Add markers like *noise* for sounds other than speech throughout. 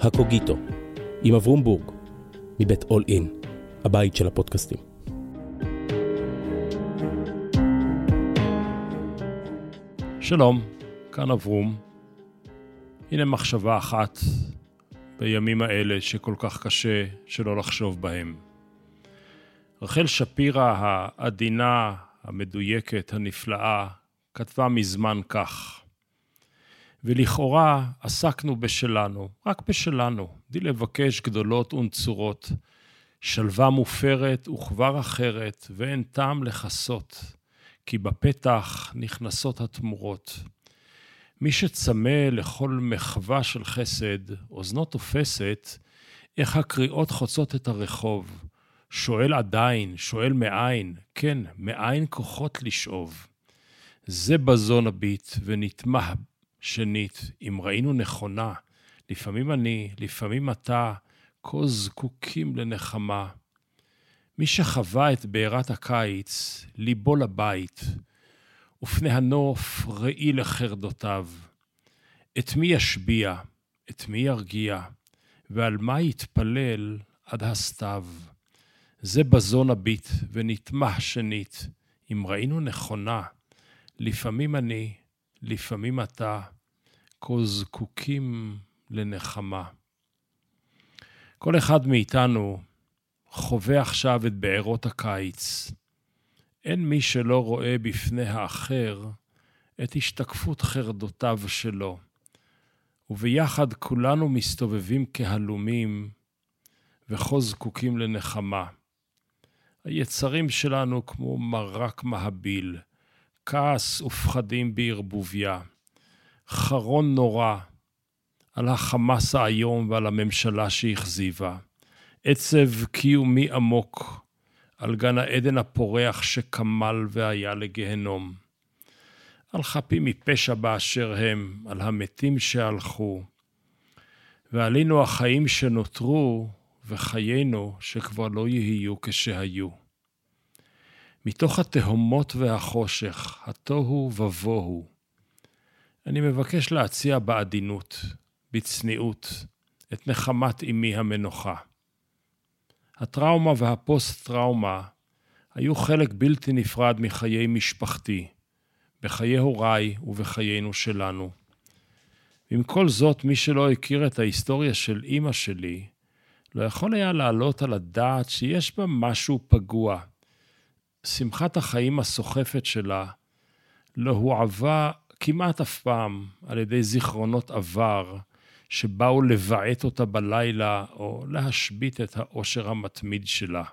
הקוגיטו, עם אברום בורג, מבית אול אין, הבית של הפודקאסטים. שלום, כאן אברום. הנה מחשבה אחת בימים האלה שכל כך קשה שלא לחשוב בהם. רחל שפירא העדינה, המדויקת, הנפלאה, כתבה מזמן כך: ולכאורה עסקנו בשלנו, רק בשלנו, בלי לבקש גדולות ונצורות. שלווה מופרת וכבר אחרת, ואין טעם לכסות, כי בפתח נכנסות התמורות. מי שצמא לכל מחווה של חסד, אוזנו תופסת, איך הקריאות חוצות את הרחוב. שואל עדיין, שואל מאין, כן, מאין כוחות לשאוב. זה בזון הביט, ונטמע שנית, אם ראינו נכונה, לפעמים אני, לפעמים אתה, כה זקוקים לנחמה. מי שחווה את בעירת הקיץ, ליבו לבית, ופני הנוף ראי לחרדותיו. את מי ישביע, את מי ירגיע, ועל מה יתפלל עד הסתיו. זה בזון הביט, ונטמע שנית, אם ראינו נכונה, לפעמים אני, לפעמים אתה, כה זקוקים לנחמה. כל אחד מאיתנו חווה עכשיו את בעירות הקיץ. אין מי שלא רואה בפני האחר את השתקפות חרדותיו שלו, וביחד כולנו מסתובבים כהלומים וכה זקוקים לנחמה. היצרים שלנו כמו מרק מהביל, כעס ופחדים בערבוביה, חרון נורא על החמאס האיום ועל הממשלה שהכזיבה, עצב קיומי עמוק על גן העדן הפורח שקמל והיה לגיהנום. על חפים מפשע באשר הם, על המתים שהלכו, ועלינו החיים שנותרו, וחיינו שכבר לא יהיו כשהיו. מתוך התהומות והחושך, התוהו ובוהו, אני מבקש להציע בעדינות, בצניעות, את נחמת אמי המנוחה. הטראומה והפוסט-טראומה היו חלק בלתי נפרד מחיי משפחתי, בחיי הוריי ובחיינו שלנו. עם כל זאת, מי שלא הכיר את ההיסטוריה של אימא שלי, לא יכול היה להעלות על הדעת שיש בה משהו פגוע. שמחת החיים הסוחפת שלה לא הועבה כמעט אף פעם על ידי זיכרונות עבר שבאו לבעט אותה בלילה או להשבית את האושר המתמיד שלה.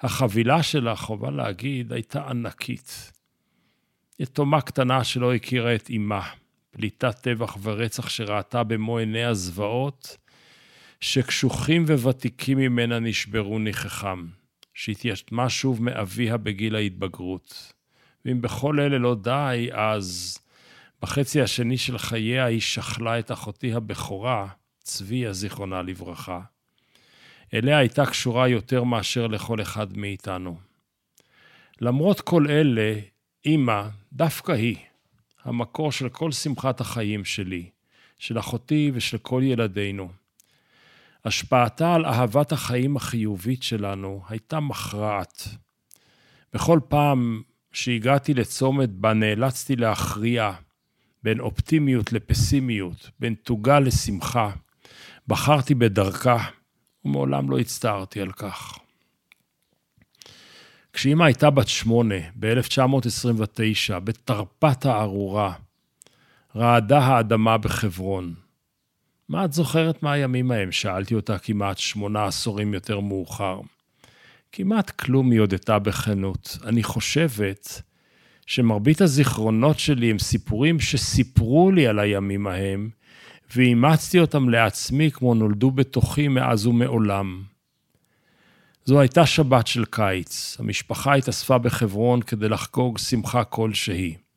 החבילה שלה, חובה להגיד, הייתה ענקית. יתומה קטנה שלא הכירה את אמה, פליטת טבח ורצח שראתה במו עיני הזוועות, שקשוחים וותיקים ממנה נשברו ניחכם, שהתייתמה שוב מאביה בגיל ההתבגרות. ואם בכל אלה לא די, אז בחצי השני של חייה היא שכלה את אחותי הבכורה, צביה, זיכרונה לברכה. אליה הייתה קשורה יותר מאשר לכל אחד מאיתנו. למרות כל אלה, אמא, דווקא היא, המקור של כל שמחת החיים שלי, של אחותי ושל כל ילדינו. השפעתה על אהבת החיים החיובית שלנו הייתה מכרעת. בכל פעם שהגעתי לצומת בה נאלצתי להכריע בין אופטימיות לפסימיות, בין תוגה לשמחה, בחרתי בדרכה, ומעולם לא הצטערתי על כך. כשאימא הייתה בת שמונה, ב-1929, בתרפת הארורה, רעדה האדמה בחברון. מה את זוכרת מהימים ההם? שאלתי אותה כמעט שמונה עשורים יותר מאוחר. כמעט כלום היא הודתה בכנות. אני חושבת שמרבית הזיכרונות שלי הם סיפורים שסיפרו לי על הימים ההם, ואימצתי אותם לעצמי כמו נולדו בתוכי מאז ומעולם. זו הייתה שבת של קיץ. המשפחה התאספה בחברון כדי לחגוג שמחה כלשהי.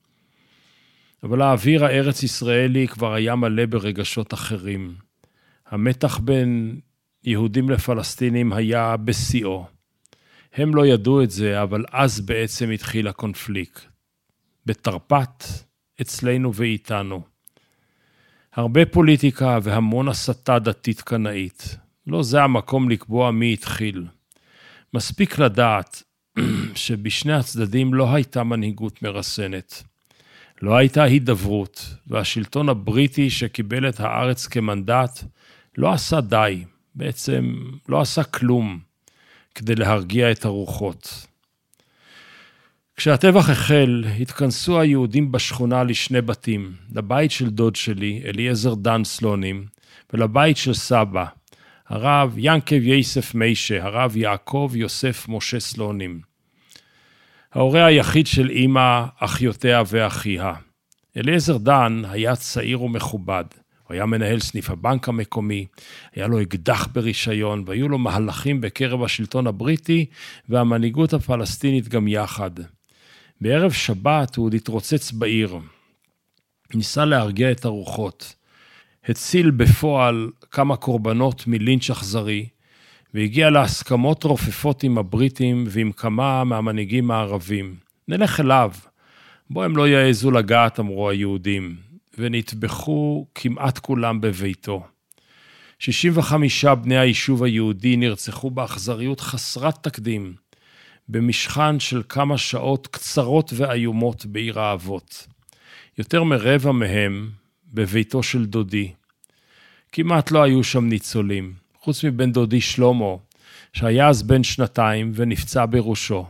אבל האוויר הארץ-ישראלי כבר היה מלא ברגשות אחרים. המתח בין יהודים לפלסטינים היה בשיאו. הם לא ידעו את זה, אבל אז בעצם התחיל הקונפליקט. בתרפ"ט, אצלנו ואיתנו. הרבה פוליטיקה והמון הסתה דתית קנאית. לא זה המקום לקבוע מי התחיל. מספיק לדעת *clears throat* שבשני הצדדים לא הייתה מנהיגות מרסנת. לא הייתה הידברות, והשלטון הבריטי שקיבל את הארץ כמנדט לא עשה די, בעצם לא עשה כלום כדי להרגיע את הרוחות. כשהטבח החל, התכנסו היהודים בשכונה לשני בתים, לבית של דוד שלי, אליעזר דן סלונים, ולבית של סבא, הרב ינקב יסף מיישה, הרב יעקב יוסף משה סלונים. ההורה היחיד של אימא, אחיותיה ואחיה. אליעזר דן היה צעיר ומכובד. הוא היה מנהל סניף הבנק המקומי, היה לו אקדח ברישיון, והיו לו מהלכים בקרב השלטון הבריטי והמנהיגות הפלסטינית גם יחד. בערב שבת הוא עוד התרוצץ בעיר. ניסה להרגיע את הרוחות. הציל בפועל כמה קורבנות מלינץ' אכזרי, והגיע להסכמות רופפות עם הבריטים ועם כמה מהמנהיגים הערבים. נלך אליו. בו הם לא יעזו לגעת, אמרו היהודים, ונטבחו כמעט כולם בביתו. 65 בני היישוב היהודי נרצחו באכזריות חסרת תקדים, במשכן של כמה שעות קצרות ואיומות בעיר האבות. יותר מרבע מהם בביתו של דודי. כמעט לא היו שם ניצולים, חוץ מבן דודי שלמה, שהיה אז בן שנתיים ונפצע בראשו.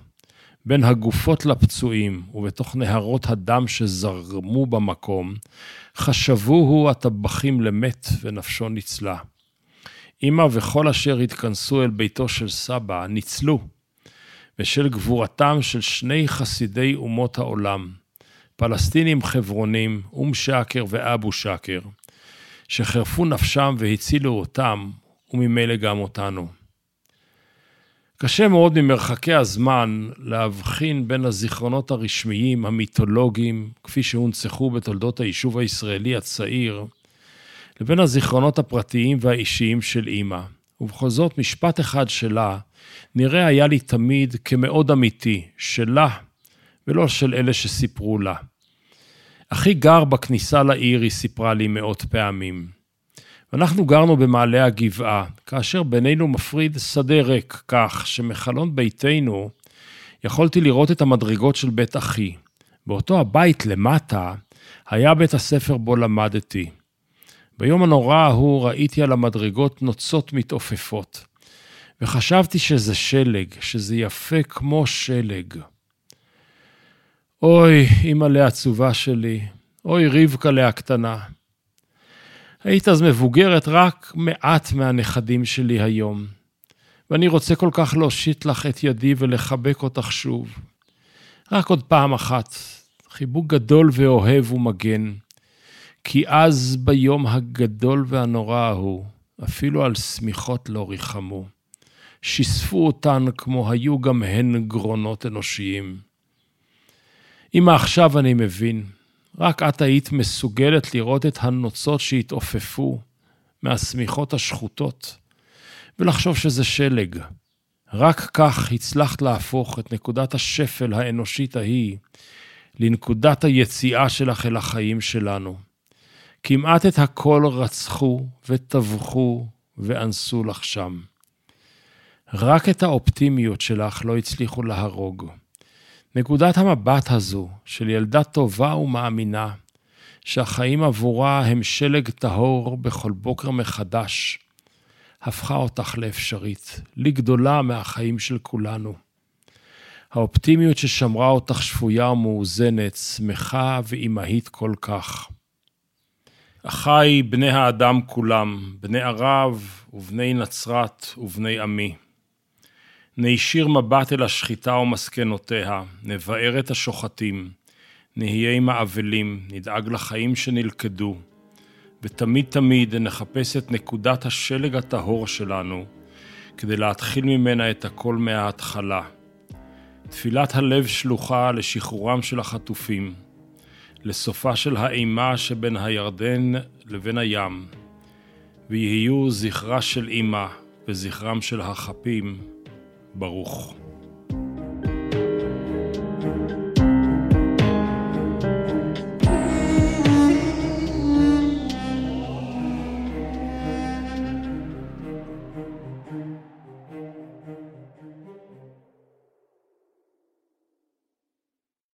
בין הגופות לפצועים ובתוך נהרות הדם שזרמו במקום, חשבוהו הטבחים למת ונפשו ניצלה. אמא וכל אשר התכנסו אל ביתו של סבא ניצלו, בשל גבורתם של שני חסידי אומות העולם, פלסטינים חברונים, אום שאקר ואבו שאקר, שחירפו נפשם והצילו אותם, וממילא גם אותנו. קשה מאוד ממרחקי הזמן להבחין בין הזיכרונות הרשמיים, המיתולוגיים, כפי שהונצחו בתולדות היישוב הישראלי הצעיר, לבין הזיכרונות הפרטיים והאישיים של אימא. ובכל זאת, משפט אחד שלה נראה היה לי תמיד כמאוד אמיתי, שלה ולא של אלה שסיפרו לה. אחי גר בכניסה לעיר, היא סיפרה לי מאות פעמים. ואנחנו גרנו במעלה הגבעה, כאשר בינינו מפריד שדה ריק, כך שמחלון ביתנו יכולתי לראות את המדרגות של בית אחי. באותו הבית למטה היה בית הספר בו למדתי. ביום הנורא ההוא ראיתי על המדרגות נוצות מתעופפות, וחשבתי שזה שלג, שזה יפה כמו שלג. אוי, אמא לעצובה שלי, אוי, רבקה להקטנה. היית אז מבוגרת רק מעט מהנכדים שלי היום, ואני רוצה כל כך להושיט לך את ידי ולחבק אותך שוב. רק עוד פעם אחת, חיבוק גדול ואוהב ומגן, כי אז ביום הגדול והנורא ההוא, אפילו על שמיכות לא ריחמו. שיספו אותן כמו היו גם הן גרונות אנושיים. אמא, עכשיו אני מבין, רק את היית מסוגלת לראות את הנוצות שהתעופפו מהשמיכות השחוטות, ולחשוב שזה שלג. רק כך הצלחת להפוך את נקודת השפל האנושית ההיא לנקודת היציאה שלך אל החיים שלנו. כמעט את הכל רצחו וטבחו ואנסו לך שם. רק את האופטימיות שלך לא הצליחו להרוג. נקודת המבט הזו של ילדה טובה ומאמינה, שהחיים עבורה הם שלג טהור בכל בוקר מחדש, הפכה אותך לאפשרית, לגדולה מהחיים של כולנו. האופטימיות ששמרה אותך שפויה ומאוזנת, שמחה ואימהית כל כך. אחיי בני האדם כולם, בני ערב ובני נצרת ובני עמי. נישיר מבט אל השחיטה ומסקנותיה, נבער את השוחטים, נהיה עם האבלים, נדאג לחיים שנלכדו, ותמיד תמיד נחפש את נקודת השלג הטהור שלנו, כדי להתחיל ממנה את הכל מההתחלה. תפילת הלב שלוחה לשחרורם של החטופים, לסופה של האימה שבין הירדן לבין הים, ויהיו זכרה של אמא וזכרם של החפים ברוך.